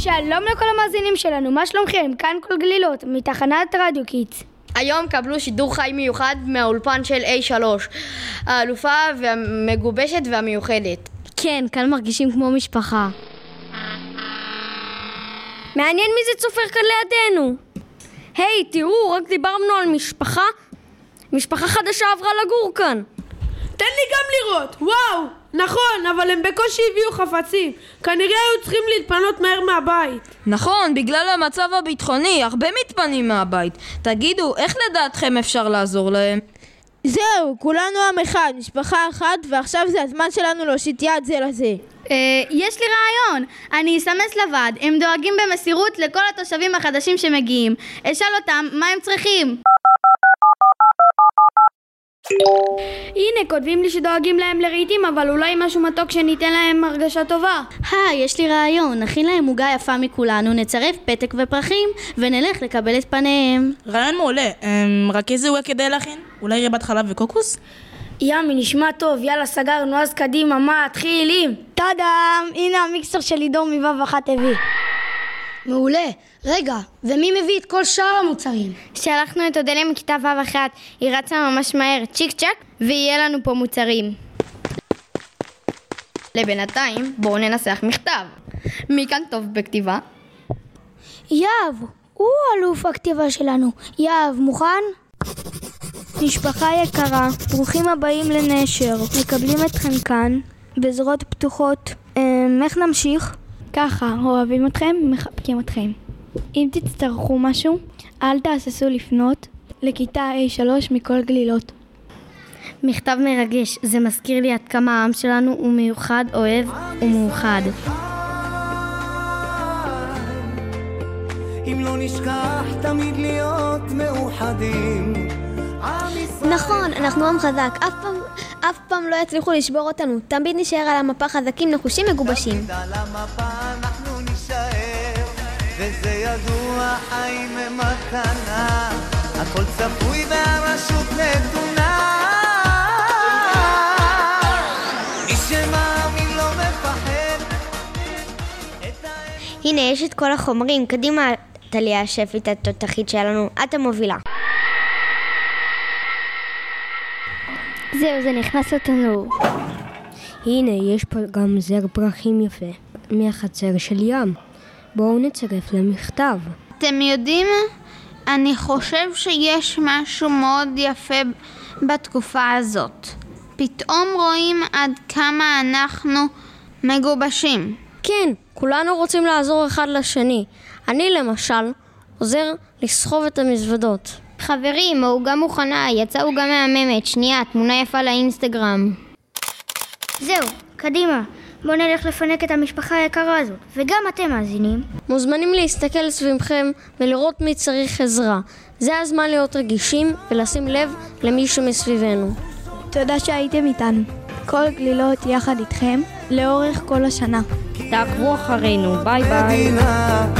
שלום לכל המאזינים שלנו, מה שלומכם? כאן קול גלילות, מתחנת רדיו Kids. היום קבלו שידור חי מיוחד מהאולפן של A3, האלופה והמגובשת והמיוחדת. כן, כאן מרגישים כמו משפחה. מעניין מי זה צופר כאן לידינו. היי, תראו, רק דיברנו על משפחה. משפחה חדשה עברה לגור כאן. תן לי גם לראות, וואו! נכון, אבל הם בקושי הביאו חפצים. כנראה היו צריכים להתפנות מהר מהבית. נכון, בגלל המצב הביטחוני, הרבה מתפנים מהבית. תגידו, איך לדעתכם אפשר לעזור להם? זהו, כולנו עם אחד, משפחה אחת, ועכשיו זה הזמן שלנו להושיט יד זה לזה. אה, יש לי רעיון, אני אסמס לוועד, הם דואגים במסירות לכל התושבים החדשים שמגיעים. אשאל אותם מה הם צריכים. הנה, כותבים לי שדואגים להם לרהיטים, אבל אולי משהו מתוק שניתן להם הרגשה טובה. היי, יש לי רעיון, נכין להם עוגה יפה מכולנו, נצרף פתק ופרחים, ונלך לקבל את פניהם. רעיון מעולה, אמ, רק איזה עוגה כדאי להכין? אולי ריבת חלב וקוקוס? ימי, נשמע טוב, יאללה סגרנו, אז קדימה, מה, מתחילים? טאדאם, הנה המיקסר של לידור מבב אחת הביא. מעולה. רגע, ומי מביא את כל שאר המוצרים? שלחנו את אודליה מכיתה ו' אחת, היא רצה ממש מהר, צ'יק צ'אק, ויהיה לנו פה מוצרים. לבינתיים, בואו ננסח מכתב. מי כאן טוב בכתיבה? יהב, הוא אלוף הכתיבה שלנו. יהב, מוכן? משפחה יקרה, ברוכים הבאים לנשר. מקבלים אתכם כאן, בזרועות פתוחות. אמ, איך נמשיך? ככה, אוהבים אתכם, מחבקים אתכם. אם תצטרכו משהו, אל תהססו לפנות לכיתה A3 מכל גלילות. מכתב מרגש, זה מזכיר לי עד כמה העם שלנו הוא מיוחד, אוהב ומאוחד. אם לא נשכח תמיד להיות מאוחדים. נכון, אנחנו עם חזק, אף פעם, אף פעם לא יצליחו לשבור אותנו, תמיד נשאר על המפה חזקים, נחושים, מגובשים. תמיד על המפה אנחנו נישאר, וזה ידוע, הם מתנה, הכל צפוי והרשות נתונה. לא. הנה, יש את כל החומרים, קדימה, טליה השפית התותחית שלנו, את המובילה. זהו, זה נכנס לתנור. הנה, יש פה גם זר פרחים יפה, מהחצר של ים. בואו נצרף למכתב. אתם יודעים, אני חושב שיש משהו מאוד יפה בתקופה הזאת. פתאום רואים עד כמה אנחנו מגובשים. כן, כולנו רוצים לעזור אחד לשני. אני למשל עוזר לסחוב את המזוודות. חברים, העוגה מוכנה, יצאה עוגה מהממת, שנייה, תמונה יפה לאינסטגרם. זהו, קדימה. בואו נלך לפנק את המשפחה היקרה הזאת, וגם אתם מאזינים. מוזמנים להסתכל סביבכם ולראות מי צריך עזרה. זה הזמן להיות רגישים ולשים לב למי שמסביבנו. תודה שהייתם איתנו. כל גלילות יחד איתכם לאורך כל השנה. תעקבו אחרינו, ביי ביי.